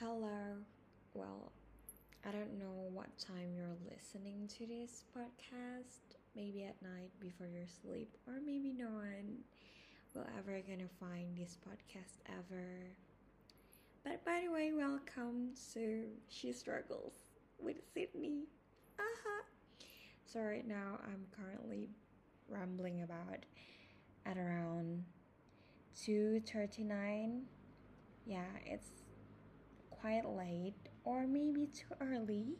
Hello. Well, I don't know what time you're listening to this podcast. Maybe at night before your sleep, or maybe no one will ever gonna find this podcast ever. But by the way, welcome to She Struggles with Sydney. Aha. So right now I'm currently rambling about at around 2:39. Yeah, it's quite late or maybe too early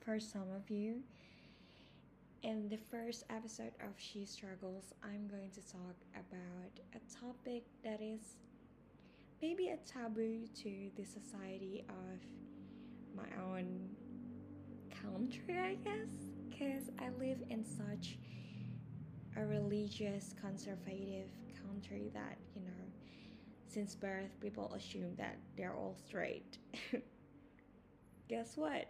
for some of you. In the first episode of She Struggles, I'm going to talk about a topic that is maybe a taboo to the society of my own country, I guess, because I live in such a religious, conservative country that, you know, since birth, people assume that they're all straight. Guess what?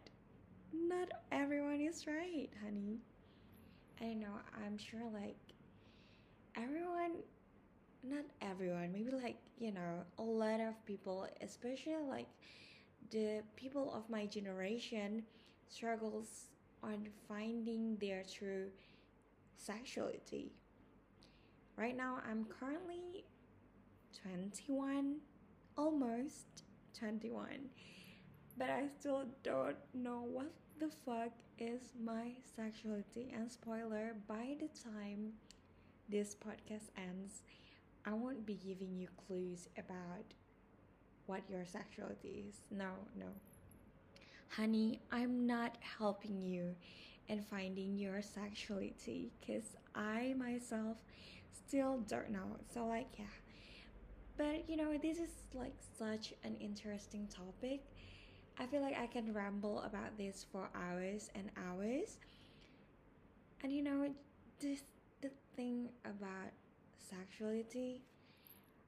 Not everyone is right, honey. I know, I'm sure, like, everyone, not everyone, maybe, like, you know, a lot of people, especially, like, the people of my generation, struggles on finding their true sexuality. Right now, I'm currently 21, almost 21, but I still don't know what the fuck is my sexuality. And spoiler, by the time this podcast ends, I won't be giving you clues about what your sexuality is. No, no. Honey, I'm not helping you in finding your sexuality because I myself still don't know. So, like, yeah, but you know, this is like such an interesting topic. I feel like I can ramble about this for hours and hours. And you know, this the thing about sexuality,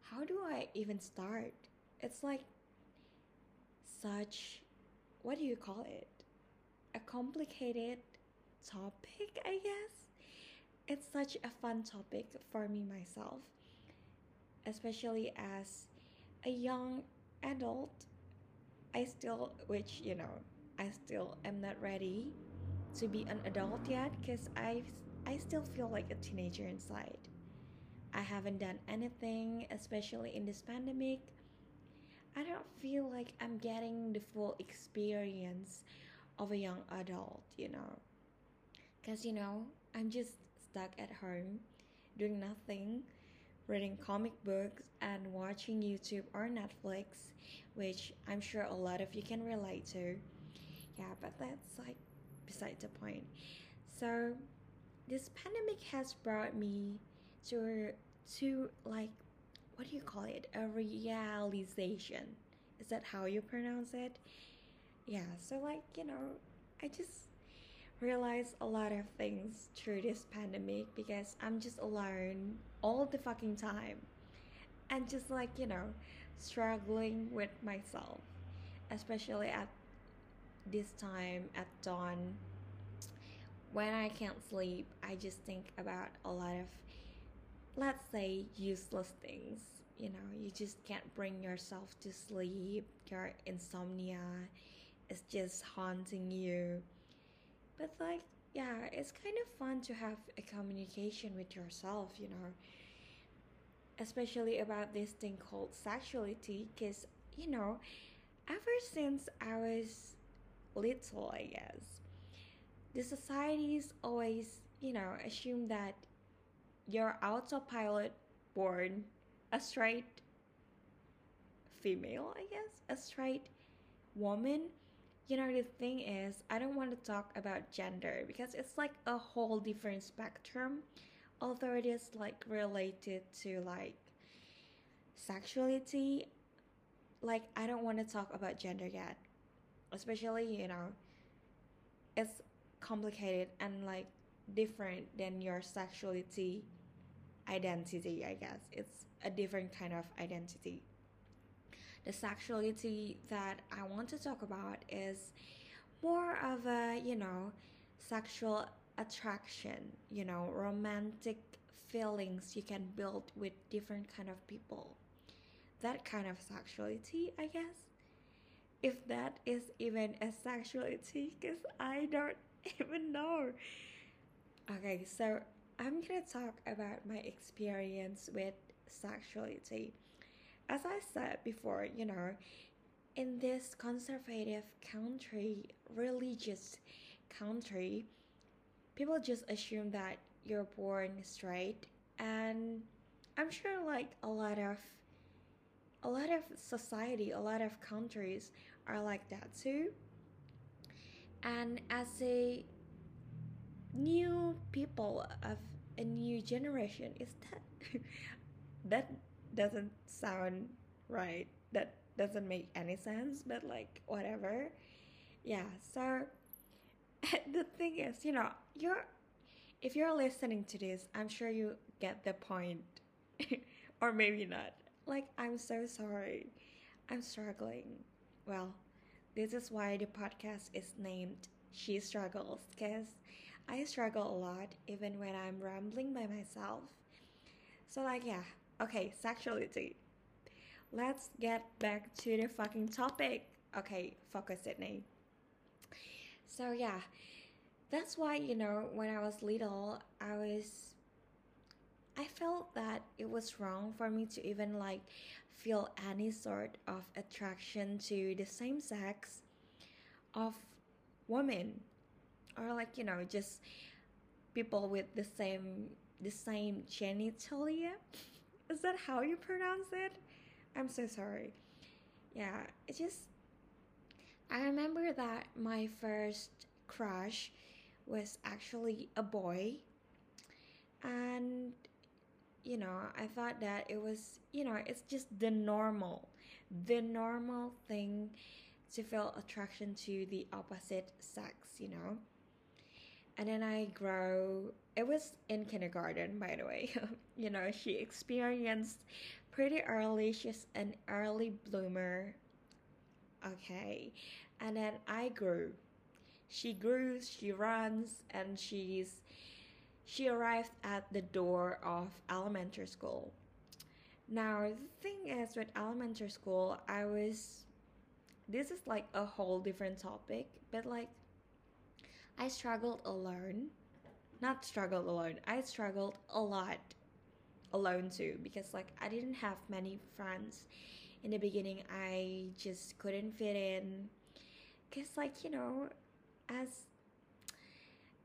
how do I even start? It's like such what do you call it? A complicated topic, I guess. It's such a fun topic for me myself especially as a young adult i still which you know i still am not ready to be an adult yet because i i still feel like a teenager inside. I haven't done anything especially in this pandemic. I don't feel like i'm getting the full experience of a young adult you know. Because you know i'm just stuck at home doing nothing reading comic books, and watching YouTube or Netflix, which I'm sure a lot of you can relate to. Yeah, but that's like beside the point. So, this pandemic has brought me to to like what do you call it? A realization. Is that how you pronounce it? Yeah, so like, you know, I just realize a lot of things through this pandemic because I'm just alone all the fucking time. And just like, you know, struggling with myself, especially at this time at dawn. When I can't sleep, I just think about a lot of, let's say, useless things. You know, you just can't bring yourself to sleep, your insomnia is just haunting you but like, yeah, it's kind of fun to have a communication with yourself, you know. Especially about this thing called sexuality, because, you know, ever since I was little, I guess, the societies always, you know, assume that you're autopilot born a straight female, I guess, a straight woman you know the thing is i don't want to talk about gender because it's like a whole different spectrum. Although it is like related to like sexuality like i don't want to talk about gender yet. Especially you know it's complicated and like different than your sexuality identity i guess. It's a different kind of identity the sexuality that I want to talk about is more of a, you know, sexual attraction, you know, romantic feelings you can build with different kind of people. That kind of sexuality, I guess. if that is even a sexuality because I don't even know. Okay, so I'm gonna talk about my experience with sexuality. As I said before, you know, in this conservative country, religious country, people just assume that you're born straight and I'm sure like a lot of a lot of society, a lot of countries are like that too. And as a new people of a new generation, is that that doesn't sound right. That doesn't make any sense, but like whatever. Yeah, so the thing is, you know, you're if you're listening to this, I'm sure you get the point. or maybe not. Like, I'm so sorry. I'm struggling. Well, this is why the podcast is named She Struggles, because I struggle a lot even when I'm rambling by myself. So, like, yeah, okay, sexuality. Let's get back to the fucking topic. Okay, focus, Sydney. So, yeah, that's why, you know, when I was little, I was I felt that it was wrong for me to even like feel any sort of attraction to the same sex of women or like you know just people with the same the same genitalia is that how you pronounce it? I'm so sorry. Yeah it just i remember that my first crush was actually a boy. And you know, I thought that it was, you know, it's just the normal, the normal thing to feel attraction to the opposite sex, you know. And then I grow, it was in kindergarten, by the way. you know, she experienced pretty early, she's an early bloomer. Okay. And then I grew. She grew, she runs, and she's she arrived at the door of elementary school. Now, the thing is, with elementary school, I was. This is like a whole different topic, but like, I struggled alone. Not struggled alone, I struggled a lot alone too, because like, I didn't have many friends. In the beginning, I just couldn't fit in. Because, like, you know, as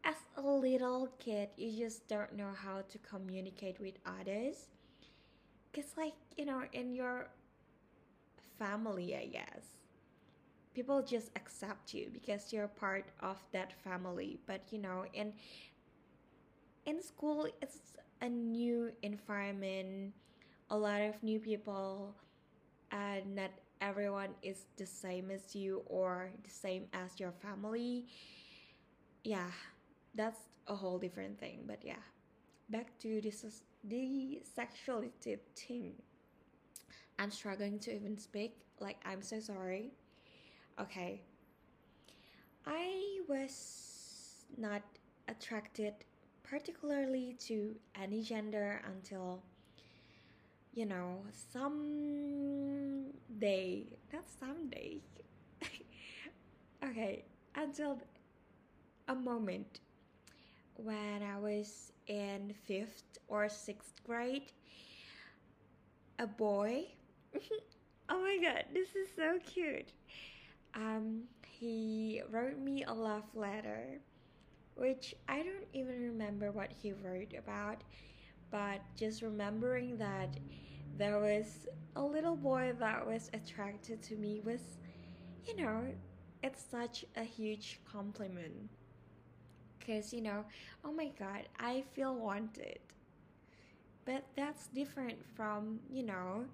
as a little kid, you just don't know how to communicate with others. Because, like, you know, in your family, I guess, people just accept you because you're part of that family. But, you know, in in school, it's a new environment, a lot of new people, and not everyone is the same as you or the same as your family. Yeah, that's a whole different thing but yeah back to this the sexuality thing i'm struggling to even speak like i'm so sorry okay i was not attracted particularly to any gender until you know some day not someday okay until a moment when I was in fifth or sixth grade. A boy. oh my god, this is so cute. Um, he wrote me a love letter, which I don't even remember what he wrote about, but just remembering that there was a little boy that was attracted to me was, you know, it's such a huge compliment. Because you know oh my god i feel wanted. But that's different from you know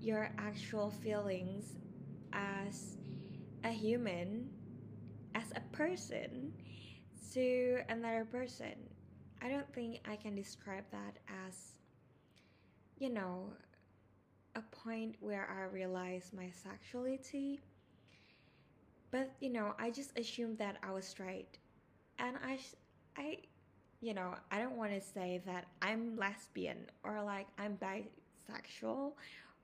your actual feelings as a human as a person to another person. I don't think i can describe that as you know a point where i realize my sexuality. But you know i just assumed that i was straight. And I, I, you know, I don't want to say that I'm lesbian or like I'm bisexual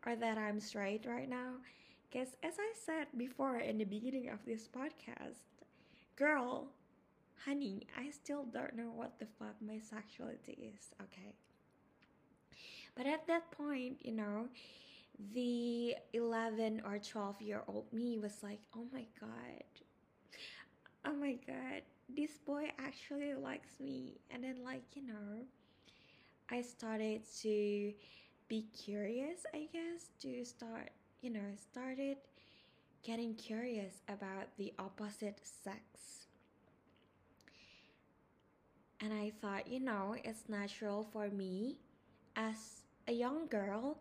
or that I'm straight right now, Because as I said before in the beginning of this podcast, girl, honey, I still don't know what the fuck my sexuality is, okay? But at that point, you know, the 11 or 12 year old me was like, oh my god, oh my god, this boy actually likes me. And then, like, you know, I started to be curious, I guess, to start, you know, started getting curious about the opposite sex. And I thought, you know, it's natural for me as a young girl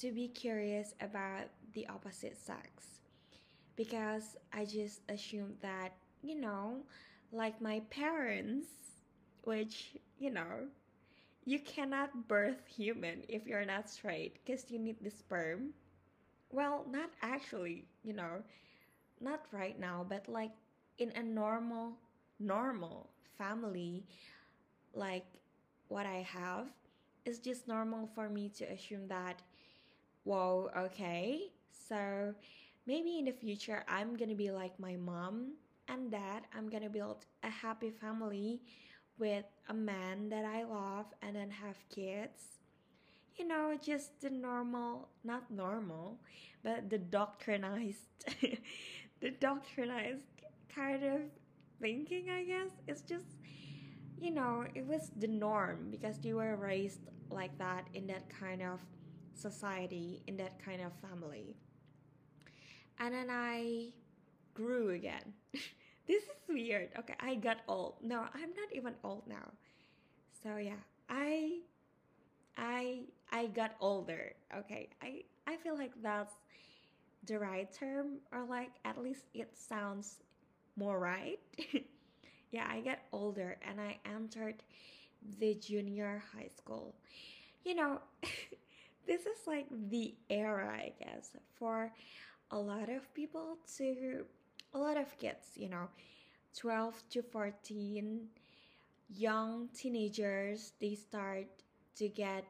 to be curious about the opposite sex because I just assumed that, you know, like my parents, which, you know, you cannot birth human if you're not straight because you need the sperm. Well, not actually, you know, not right now, but like in a normal, normal family, like what I have, it's just normal for me to assume that, whoa, okay, so maybe in the future I'm gonna be like my mom and dad. I'm gonna build a happy family with a man that I love and then have kids. You know, just the normal, not normal, but the doctrinized, the doctrinized kind of thinking, I guess. It's just, you know, it was the norm because you were raised like that in that kind of society, in that kind of family. And then I grew again. this is weird. Okay, I got old. No, I'm not even old now. So yeah, I I got older. Okay. I I feel like that's the right term or like at least it sounds more right. yeah, I got older and I entered the junior high school. You know, this is like the era, I guess, for a lot of people to a lot of kids, you know, 12 to 14 young teenagers, they start to get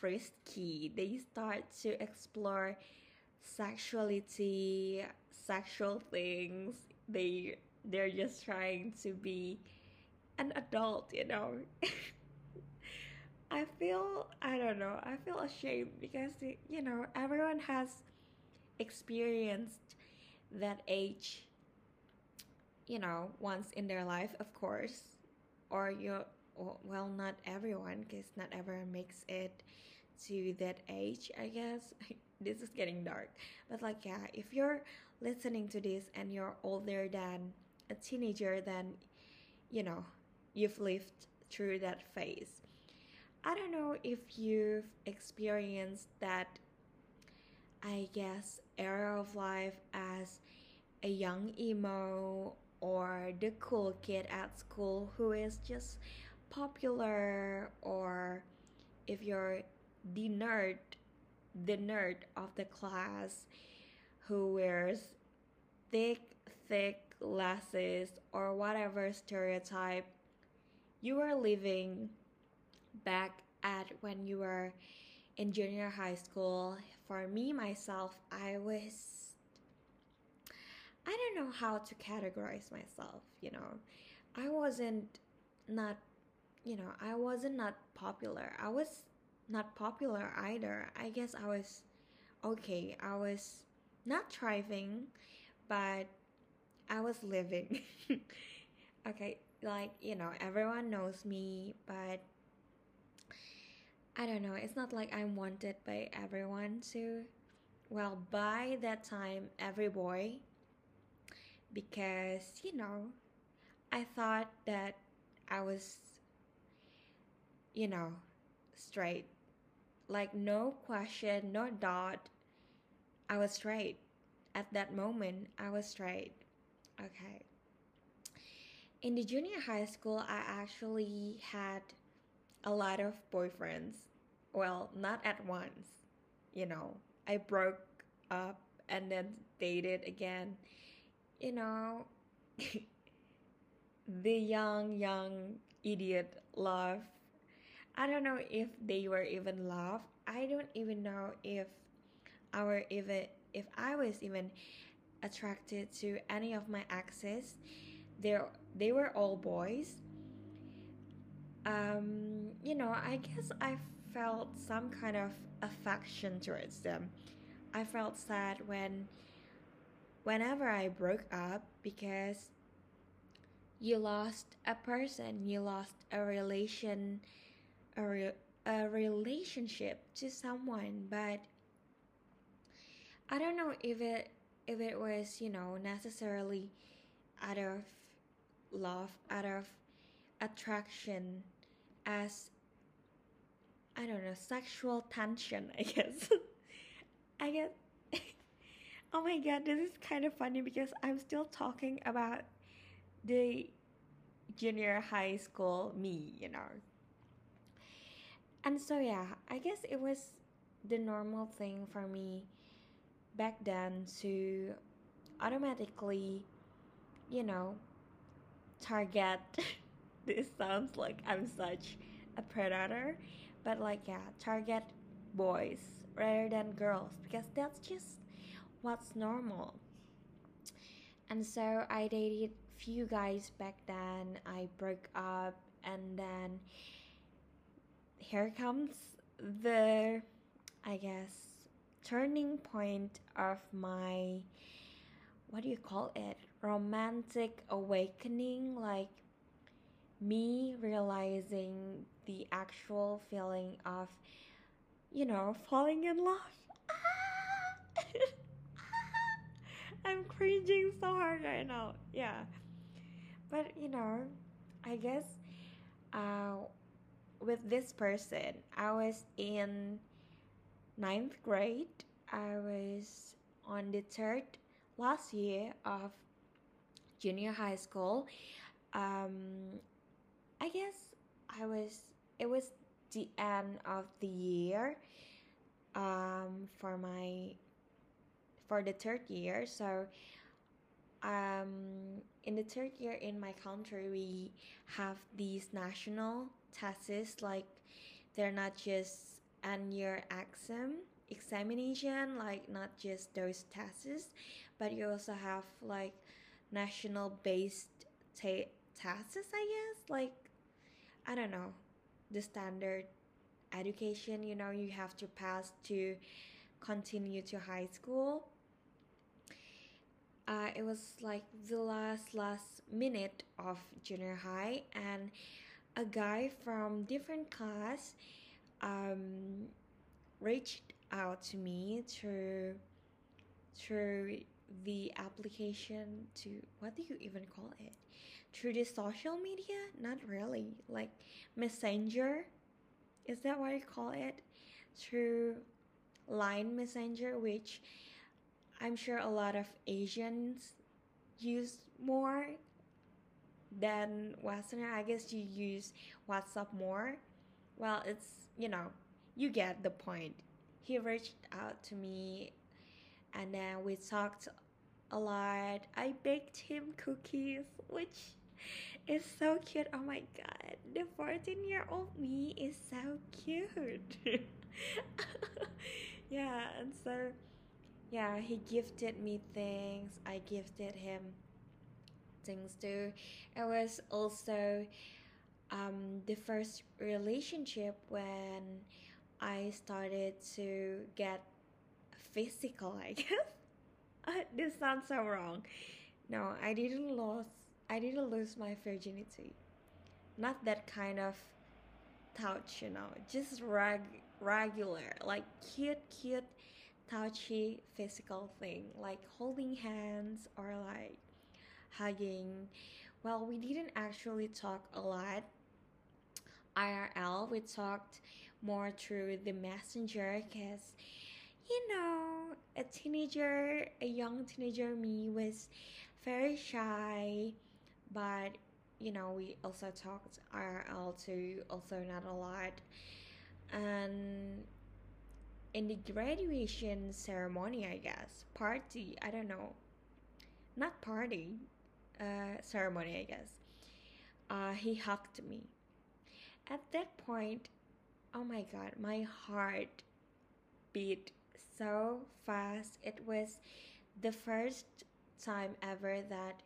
frisky. They start to explore sexuality, sexual things. They they're just trying to be an adult, you know. I feel I don't know. I feel ashamed because you know everyone has experienced that age you know once in their life of course or you well not everyone because not everyone makes it to that age i guess. This is getting dark. But like yeah if you're listening to this and you're older than a teenager then you know you've lived through that phase. I don't know if you've experienced that I guess, era of life as a young emo or the cool kid at school who is just popular, or if you're the nerd, the nerd of the class who wears thick, thick glasses or whatever stereotype you were living back at when you were in junior high school, for me myself, I was I don't know how to categorize myself, you know. I wasn't not you know, I wasn't not popular. I was not popular either. I guess I was okay. I was not thriving, but I was living. okay, like, you know, everyone knows me, but I don't know, it's not like I'm wanted by everyone to. Well, by that time, every boy, because, you know, I thought that I was, you know, straight. Like, no question, no doubt, I was straight. At that moment, I was straight. Okay. In the junior high school, I actually had a lot of boyfriends. Well, not at once. You know, I broke up and then dated again. You know, the young, young idiot love. I don't know if they were even love. I don't even know if our even if I was even attracted to any of my exes. They they were all boys. Um, you know, I guess I felt some kind of affection towards them. I felt sad when whenever I broke up because you lost a person, you lost a relation, a, re- a relationship to someone, but I don't know if it if it was, you know, necessarily out of love, out of attraction as I don't know, sexual tension, I guess. I guess Oh my god, this is kind of funny because I'm still talking about the junior high school me, you know. And so yeah, I guess it was the normal thing for me back then to automatically, you know, target. this sounds like I'm such a predator, but like, yeah, target boys rather than girls because that's just what's normal. And so I dated few guys back then. I broke up and then here comes the I guess turning point of my what do you call it? Romantic awakening like me realizing the actual feeling of you know falling in love. I'm cringing so hard right now. Yeah. But you know i guess uh, with this person i was in ninth grade, I was on the third last year of junior high school. Um, I guess I was, it was the end of the year um, for my, for the third year. So, um, in the third year in my country, we have these national tests, like they're not just your exam examination like not just those tests but you also have like national based ta- tests i guess? Like i don't know the standard education you know you have to pass to continue to high school. Uh, it was like the last last minute of junior high and a guy from different class um, reached out to me through through the application to what do you even call it? Through the social media? Not really. Like messenger? Is that what you call it? Through line messenger which i'm sure a lot of asians use more than westerner i guess you use whatsapp more well it's you know, you get the point. He reached out to me and then we talked a lot. I baked him cookies, which is so cute. Oh my god, the 14 year old me is so cute. yeah, and so yeah, he gifted me things. I gifted him things too. It was also um, the first relationship when I started to get physical, I guess. this sounds so wrong. No, I didn't lose. I didn't lose my virginity. Not that kind of touch, you know. Just reg regular, like cute, cute, touchy physical thing, like holding hands or like hugging. Well, we didn't actually talk a lot IRL, we talked more through the messenger because, you know, a teenager, a young teenager me was very shy, but you know, we also talked IRL too, also not a lot. And in the graduation ceremony, I guess, party, I don't know, not party, uh, ceremony, I guess, uh, he hugged me at that point, oh my god, my heart beat so fast. It was the first time ever that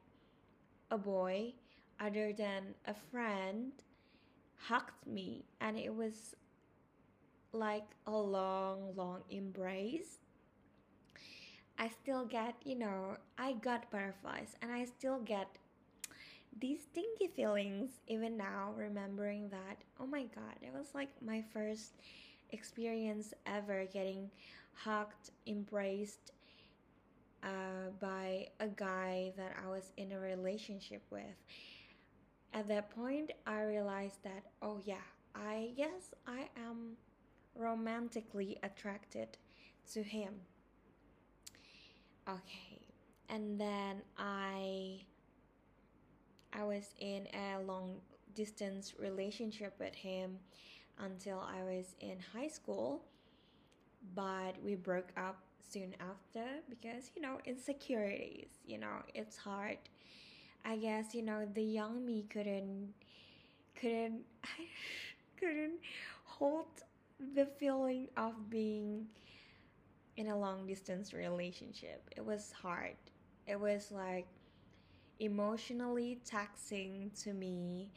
a boy, other than a friend, hugged me, and it was like a long, long embrace. I still get, you know, I got butterflies, and I still get these stinky feelings even now, remembering that. Oh my god, it was like my first experience ever getting hugged, embraced uh, by a guy that I was in a relationship with. At that point, I realized that, oh yeah, I guess I am romantically attracted to him. Okay, and then I I was in a long distance relationship with him until I was in high school, but we broke up soon after because you know insecurities you know it's hard. I guess you know the young me couldn't couldn't couldn't hold the feeling of being in a long distance relationship. It was hard. It was like emotionally taxing to me.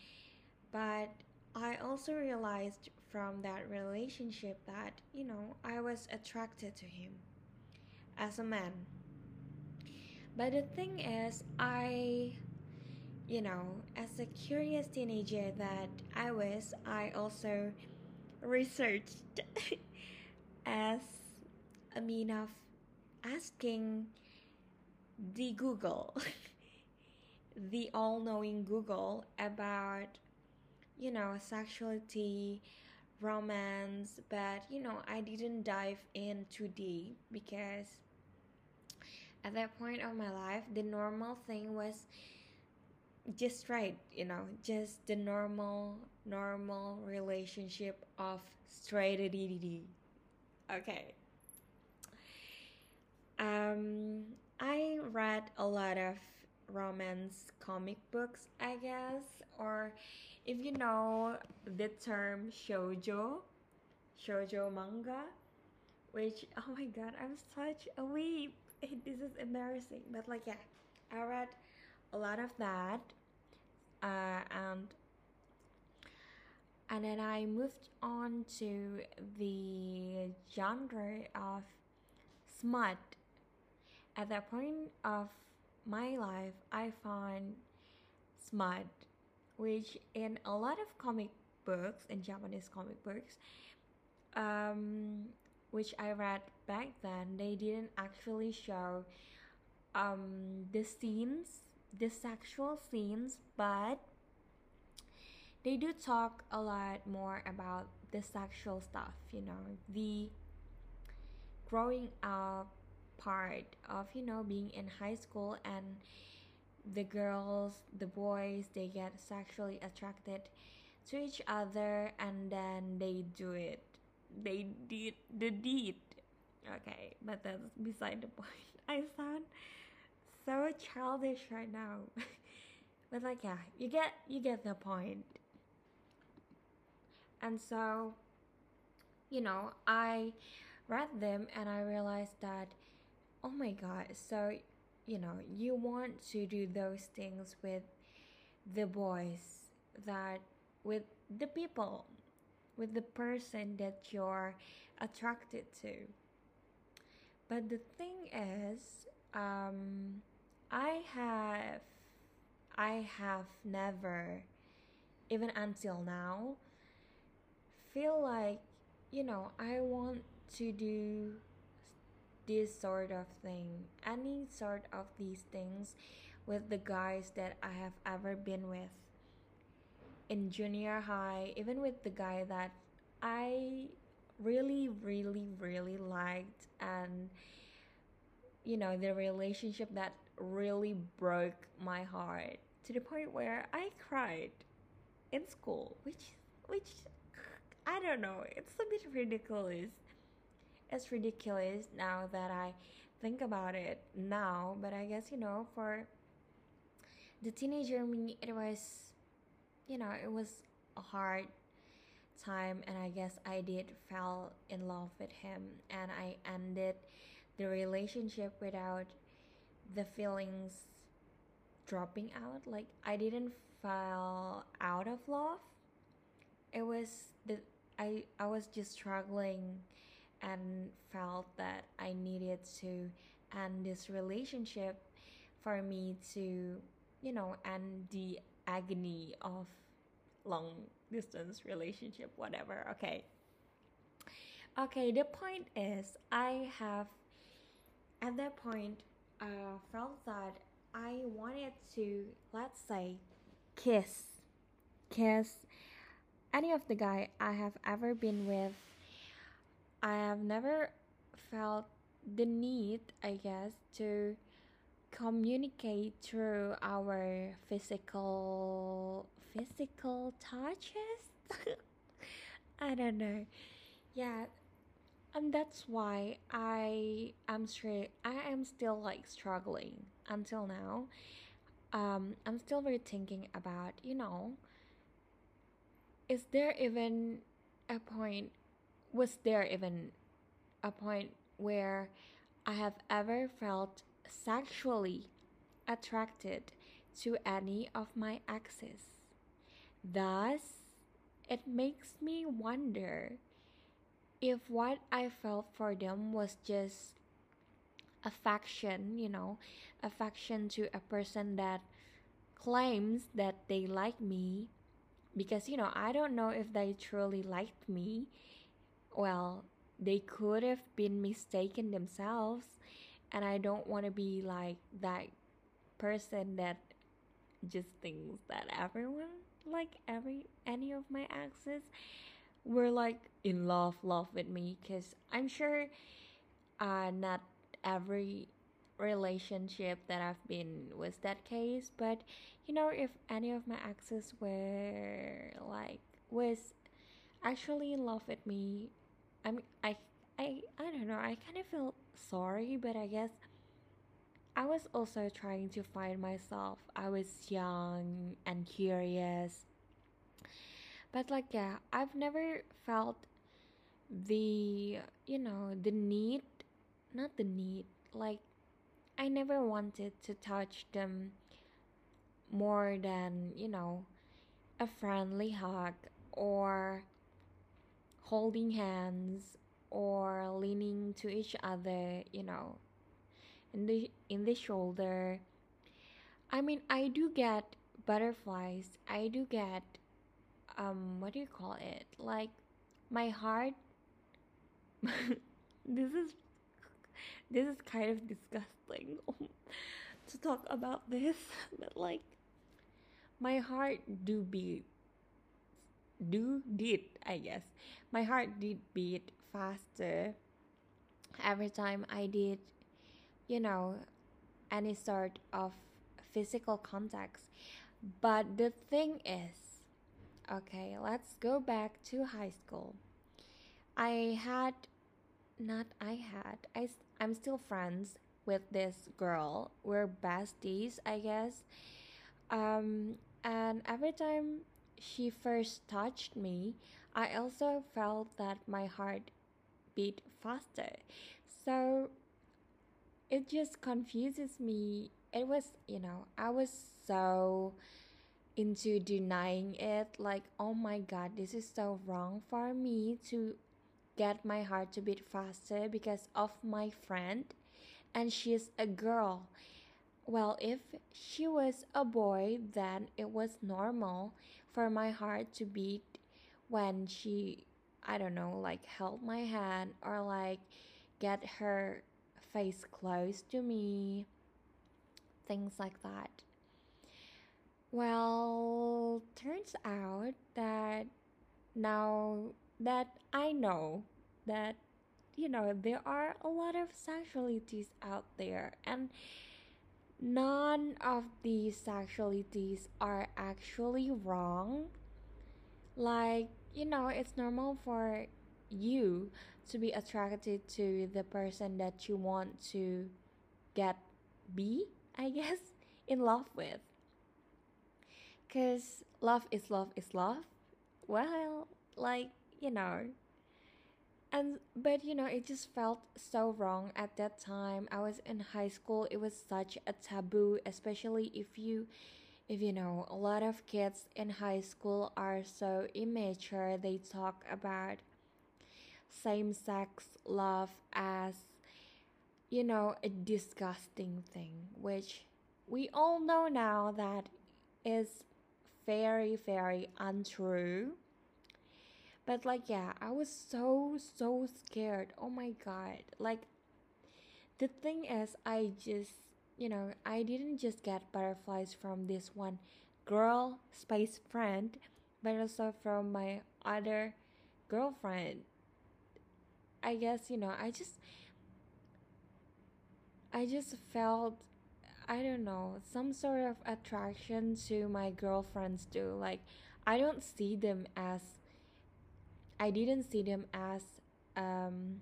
But i also realized from that relationship that you know i was attracted to him as a man. But the thing is, I, you know, as a curious teenager that I was, I also researched as a mean of asking the Google, the all knowing Google about, you know, sexuality, romance, but you know, I didn't dive in too deep because at that point of my life, the normal thing was just right, you know, just the normal, normal relationship of straight DDD. Okay. Um, I read a lot of romance comic books, I guess, or if you know the term shoujo, shoujo manga, which oh my god, I'm such a weeb. this is embarrassing but like yeah i read a lot of that uh, and and then i moved on to the genre of smut at that point of my life i found smut which in a lot of comic books in japanese comic books um, which I read back then, they didn't actually show um, the scenes, the sexual scenes, but they do talk a lot more about the sexual stuff, you know, the growing up part of, you know, being in high school and the girls, the boys, they get sexually attracted to each other and then they do it they did the deed. Okay, but that's beside the point. I sound so childish right now. but like yeah, you get you get the point. And so you know, I read them and I realized that oh my god, so you know, you want to do those things with the boys that with the people with the person that you're attracted to. But the thing is, um, I have, I have never, even until now, feel like, you know, I want to do this sort of thing, any sort of these things with the guys that I have ever been with in junior high, even with the guy that I really, really, really liked, and you know, the relationship that really broke my heart to the point where I cried in school, which, which, I don't know, it's a bit ridiculous. It's ridiculous now that I think about it now, but I guess, you know, for the teenager me, it was you know, it was a hard time and I guess I did fell in love with him and I ended the relationship without the feelings dropping out. Like I didn't fall out of love. It was the I I was just struggling and felt that I needed to end this relationship for me to you know end the agony of long distance relationship whatever okay. Okay the point is i have at that point uh, felt that i wanted to let's say kiss kiss any of the guy i have ever been with i have never felt the need i guess to communicate through our physical physical touches? I don't know. Yeah and that's why i am straight i am still like struggling until now. Um i'm still very thinking about you know is there even a point was there even a point where i have ever felt sexually attracted to any of my exes. Thus, it makes me wonder if what I felt for them was just affection, you know, affection to a person that claims that they like me because you know, I don't know if they truly liked me. Well, they could have been mistaken themselves and I don't want to be like that person that just thinks that everyone like every any of my exes were like in love love with me because i'm sure uh not every relationship that i've been was that case but you know if any of my exes were like was actually in love with me i mean i i i don't know i kind of feel sorry, but I guess I was also trying to find myself. I was young and curious. But like yeah, I've never felt the you know, the need not the need, like I never wanted to touch them more than, you know, a friendly hug or holding hands or leaning to each other, you know, in the in the shoulder. I mean, I do get butterflies. I do get um what do you call it? Like my heart this is this is kind of disgusting to talk about this, but like my heart do beat do did I guess my heart did beat faster every time I did, you know, any sort of physical contacts. But the thing is, okay, let's go back to high school. I had, not I had, I, I'm still friends with this girl. We're besties, I guess. Um, and every time she first touched me, I also felt that my heart beat faster. So it just confuses me. It was, you know, I was so into denying it like, oh my god, this is so wrong for me to get my heart to beat faster because of my friend and she's a girl. Well, if she was a boy, then it was normal for my heart to beat when she I don't know, like held my hand or like get her face close to me, things like that. Well, turns out that now that I know that you know there are a lot of sexualities out there and none of these sexualities are actually wrong like you know, it's normal for you to be attracted to the person that you want to get be, I guess, in love with. Because love is love is love. Well, like you know and but you know it just felt so wrong at that time. I was in high school. It was such a taboo especially if you if you know a lot of kids in high school are so immature. They talk about same sex love as you know a disgusting thing which we all know now that is very very untrue but like yeah i was so so scared. Oh my god. Like the thing is i just you know i didn't just get butterflies from this one girl space friend but also from my other girlfriend. I guess you know i just i just felt i don't know some sort of attraction to my girlfriends too. Like i don't see them as I didn't see them as um,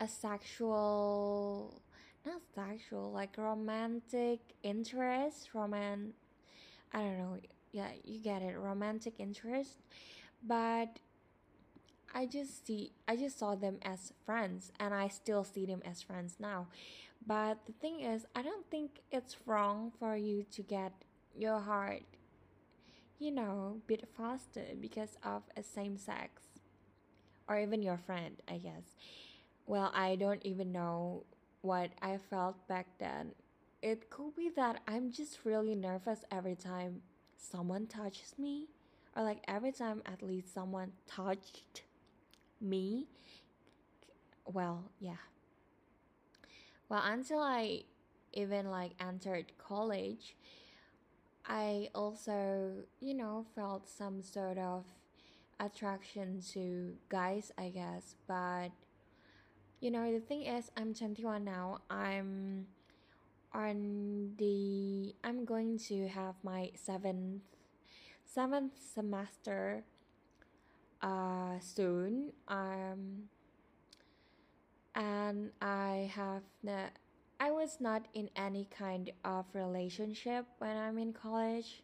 a sexual, not sexual, like romantic interest, roman. I don't know. Yeah, you get it, romantic interest, but I just see, I just saw them as friends, and I still see them as friends now. But the thing is, I don't think it's wrong for you to get your heart you know, bit faster because of a same sex. Or even your friend, I guess. Well, I don't even know what I felt back then. It could be that I'm just really nervous every time someone touches me, or like every time at least someone touched me. Well, yeah. Well, until I even like entered college, I also, you know, felt some sort of attraction to guys, I guess. But, you know, the thing is, I'm 21 now. I'm on the, I'm going to have my seventh, seventh semester uh, soon. Um, and I have, ne- I was not in any kind of relationship when I'm in college.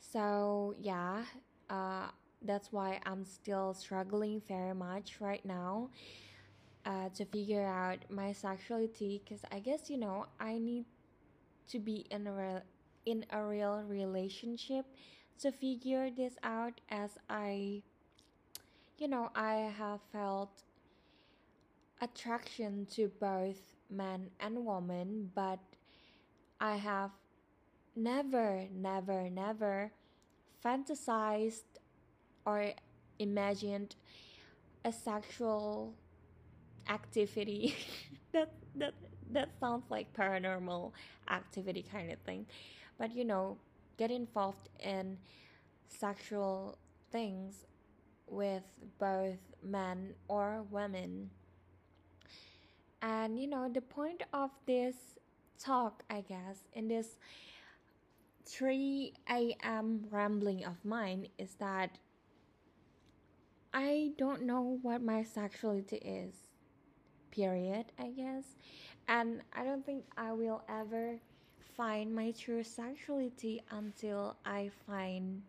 So, yeah, uh, that's why I'm still struggling very much right now uh, to figure out my sexuality because I guess, you know, I need to be in a, re- in a real relationship to figure this out as I, you know, I have felt attraction to both man and woman, but I have never, never, never fantasized or imagined a sexual activity. That that that sounds like paranormal activity kind of thing. But you know get involved in sexual things with both men or women and you know, the point of this talk, I guess, in this 3 a.m. rambling of mine is that I don't know what my sexuality is. Period, I guess. And I don't think I will ever find my true sexuality until I find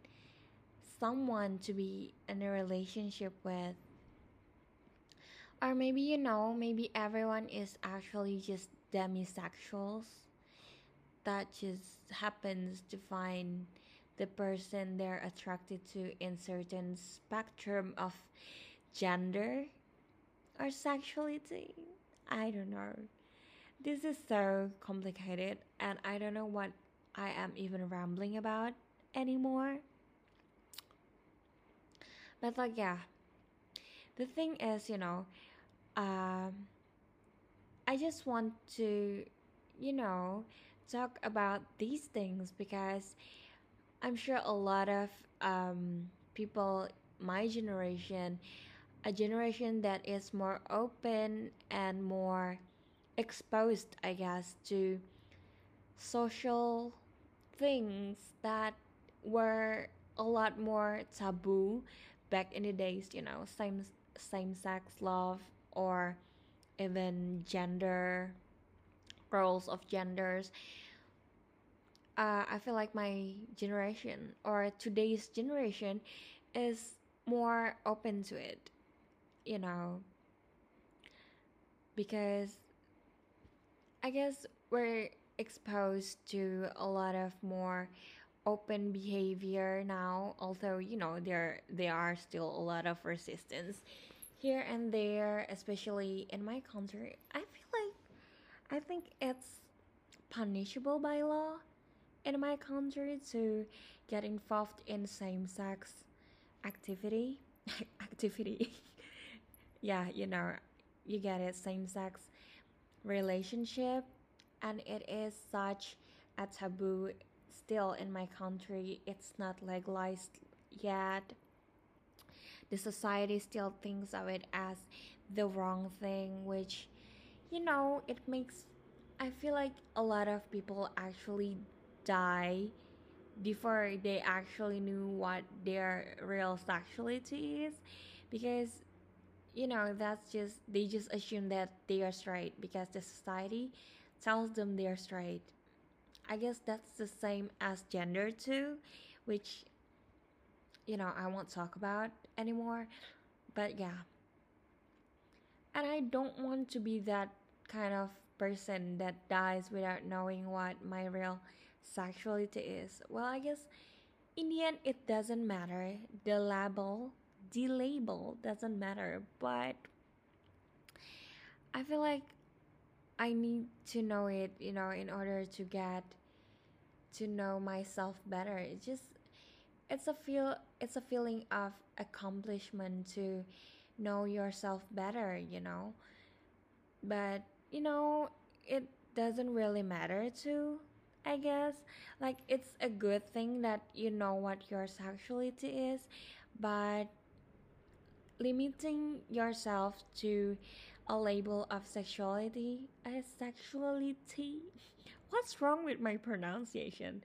someone to be in a relationship with or maybe you know, maybe everyone is actually just demisexuals that just happens to find the person they're attracted to in certain spectrum of gender or sexuality. I don't know. This is so complicated and I don't know what I am even rambling about anymore. But like yeah. The thing is, you know, um, I just want to, you know, talk about these things because I'm sure a lot of um, people, my generation, a generation that is more open and more exposed, I guess, to social things that were a lot more taboo back in the days, you know, same same sex love or even gender roles of genders. Uh, i feel like my generation or today's generation is more open to it, you know, because I guess we're exposed to a lot of more open behavior now although you know there there are still a lot of resistance here and there especially in my country i feel like i think it's punishable by law in my country to get involved in same-sex activity. Activity. Yeah you know you get it same-sex relationship. And it is such a taboo still in my country. It's not legalized yet the society still thinks of it as the wrong thing which you know it makes i feel like a lot of people actually die before they actually knew what their real sexuality is because you know that's just they just assume that they are straight because the society tells them they're straight. I guess that's the same as gender too, which you know I won't talk about anymore. But yeah. And I don't want to be that kind of person that dies without knowing what my real sexuality is. Well, I guess in the end it doesn't matter. The label, the label doesn't matter, but I feel like I need to know it, you know, in order to get to know myself better. It's just it's a feel it's a feeling of accomplishment to know yourself better, you know. But, you know, it doesn't really matter to I guess. Like it's a good thing that you know what your sexuality is, but limiting yourself to a label of sexuality as sexuality what's wrong with my pronunciation?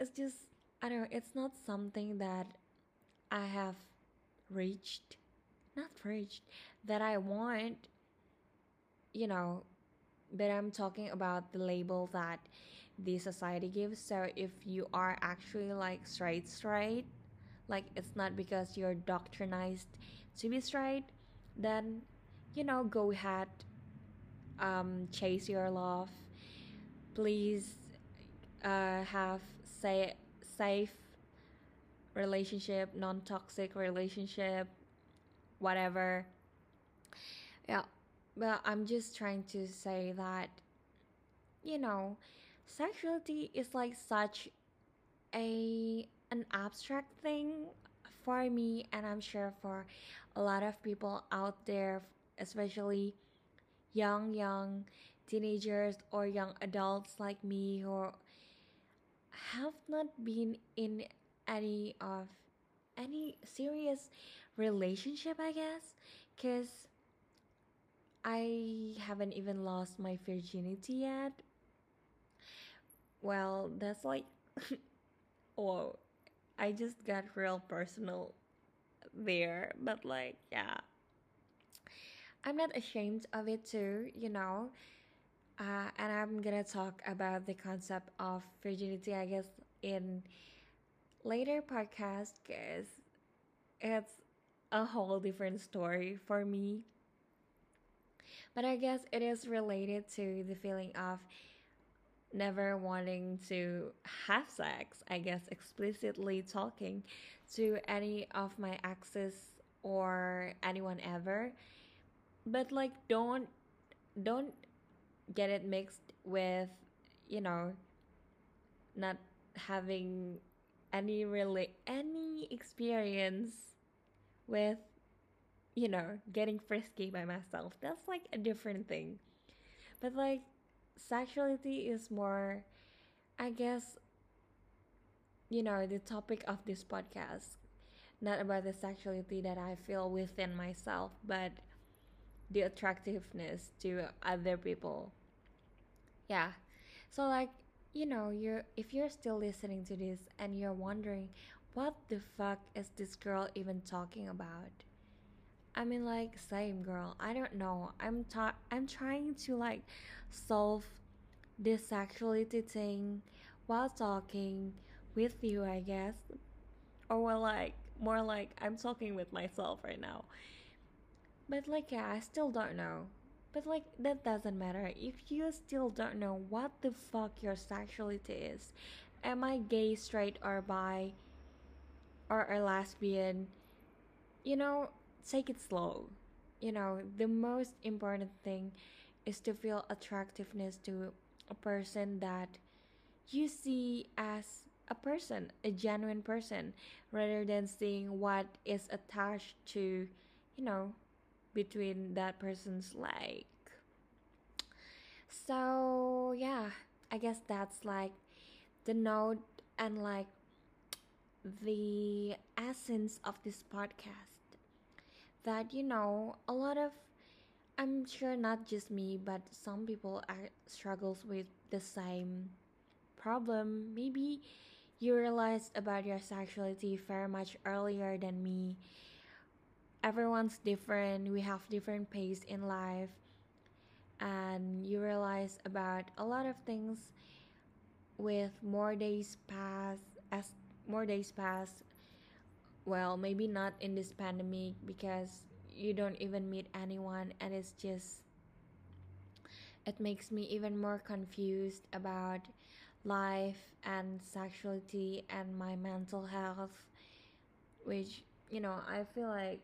It's just, I don't know, it's not something that I have reached, not reached, that I want, you know, but I'm talking about the label that the society gives. So if you are actually like straight, straight, like it's not because you're doctrinized to be straight, then, you know, go ahead, um, chase your love please uh, have say safe relationship non-toxic relationship whatever. Yeah but i'm just trying to say that you know sexuality is like such a an abstract thing for me and i'm sure for a lot of people out there especially young young teenagers or young adults like me who have not been in any of any serious relationship i guess because i haven't even lost my virginity yet. Well that's like oh i just got real personal there but like yeah. I'm not ashamed of it too you know uh, and I'm gonna talk about the concept of virginity, I guess, in later podcast because it's a whole different story for me. But I guess it is related to the feeling of never wanting to have sex, I guess, explicitly talking to any of my exes or anyone ever. But like, don't don't get it mixed with you know not having any really any experience with you know getting frisky by myself. That's like a different thing. But like sexuality is more i guess you know the topic of this podcast. Not about the sexuality that i feel within myself but the attractiveness to other people. Yeah. So like you know you're if you're still listening to this and you're wondering what the fuck is this girl even talking about? I mean like same girl. I don't know. I'm ta- i'm trying to like solve this sexuality thing while talking with you i guess. Or well like more like I'm talking with myself right now. But like yeah, I still don't know. But like that doesn't matter. If you still don't know what the fuck your sexuality is, am I gay, straight or bi or a lesbian? You know, take it slow. You know, the most important thing is to feel attractiveness to a person that you see as a person, a genuine person, rather than seeing what is attached to, you know, between that person's leg. So, yeah, I guess that's like the note and like the essence of this podcast. That, you know, a lot of I'm sure not just me, but some people are struggles with the same problem. Maybe you realized about your sexuality very much earlier than me. Everyone's different. We have different pace in life. And you realize about a lot of things with more days pass as more days pass. Well, maybe not in this pandemic because you don't even meet anyone and it's just it makes me even more confused about life and sexuality and my mental health which you know i feel like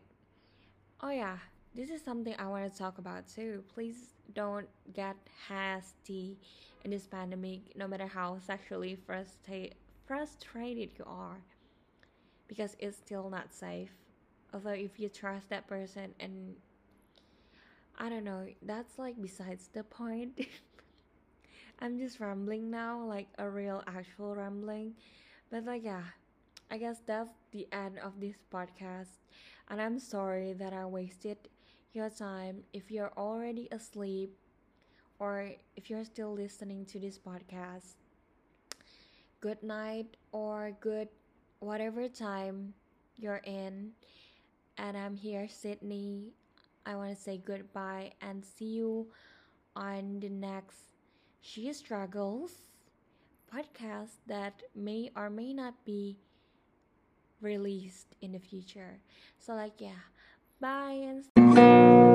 oh yeah. This is something i want to talk about too. Please don't get hasty in this pandemic no matter how sexually frustra- frustrated you are because it's still not safe. Although if you trust that person and i don't know that's like besides the point. I'm just rambling now like a real actual rambling. But like yeah i guess that's the end of this podcast and i'm sorry that i wasted your time if you're already asleep or if you're still listening to this podcast good night or good whatever time you're in and I'm here, Sydney. I want to say goodbye and see you on the next She Struggles podcast that may or may not be released in the future. So, like, yeah, bye and.